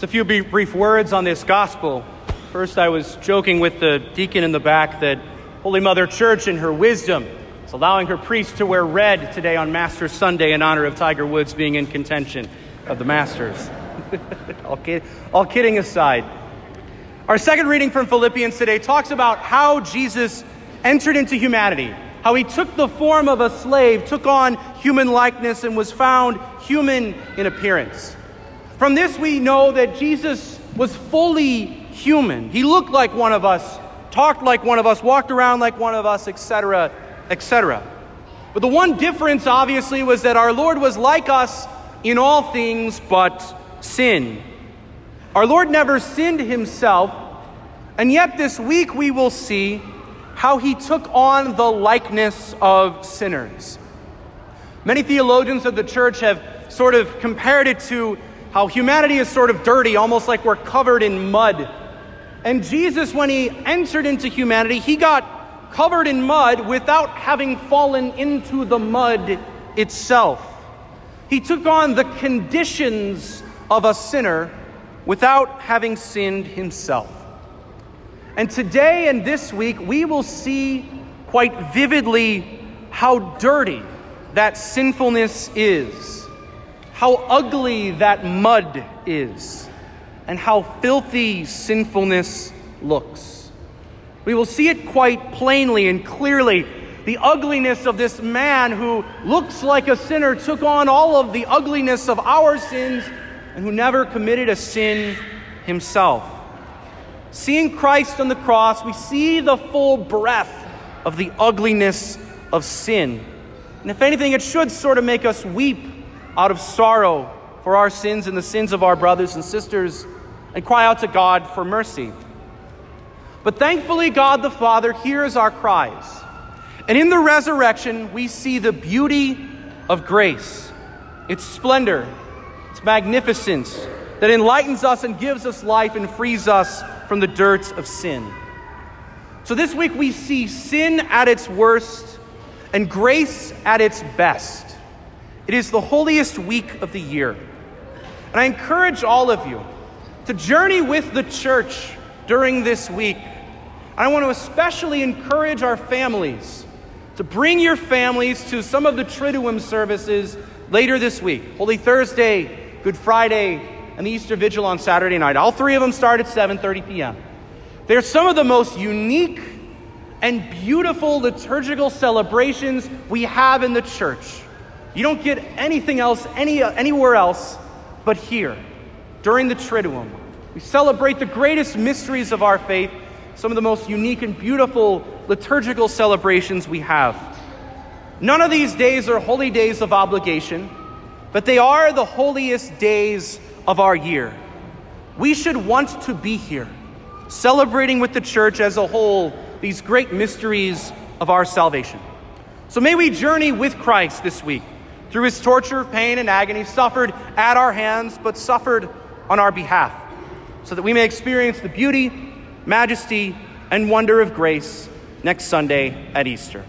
Just a few brief words on this gospel. First, I was joking with the deacon in the back that Holy Mother Church, in her wisdom, is allowing her priests to wear red today on Masters Sunday in honor of Tiger Woods being in contention of the Masters. all, kid, all kidding aside, our second reading from Philippians today talks about how Jesus entered into humanity, how he took the form of a slave, took on human likeness, and was found human in appearance. From this, we know that Jesus was fully human. He looked like one of us, talked like one of us, walked around like one of us, etc., etc. But the one difference, obviously, was that our Lord was like us in all things but sin. Our Lord never sinned himself, and yet this week we will see how he took on the likeness of sinners. Many theologians of the church have sort of compared it to how humanity is sort of dirty, almost like we're covered in mud. And Jesus, when he entered into humanity, he got covered in mud without having fallen into the mud itself. He took on the conditions of a sinner without having sinned himself. And today and this week, we will see quite vividly how dirty that sinfulness is how ugly that mud is, and how filthy sinfulness looks. We will see it quite plainly and clearly. The ugliness of this man who looks like a sinner took on all of the ugliness of our sins and who never committed a sin himself. Seeing Christ on the cross, we see the full breadth of the ugliness of sin. And if anything, it should sort of make us weep out of sorrow for our sins and the sins of our brothers and sisters and cry out to God for mercy. But thankfully, God the Father hears our cries. And in the resurrection, we see the beauty of grace, its splendor, its magnificence that enlightens us and gives us life and frees us from the dirt of sin. So this week, we see sin at its worst and grace at its best. It is the holiest week of the year. And I encourage all of you to journey with the church during this week. I want to especially encourage our families to bring your families to some of the Triduum services later this week Holy Thursday, Good Friday, and the Easter Vigil on Saturday night. All three of them start at 7:30 p.m. They're some of the most unique and beautiful liturgical celebrations we have in the church. You don't get anything else any, uh, anywhere else but here during the Triduum. We celebrate the greatest mysteries of our faith, some of the most unique and beautiful liturgical celebrations we have. None of these days are holy days of obligation, but they are the holiest days of our year. We should want to be here, celebrating with the church as a whole these great mysteries of our salvation. So may we journey with Christ this week through his torture, pain, and agony, suffered at our hands, but suffered on our behalf, so that we may experience the beauty, majesty, and wonder of grace next Sunday at Easter.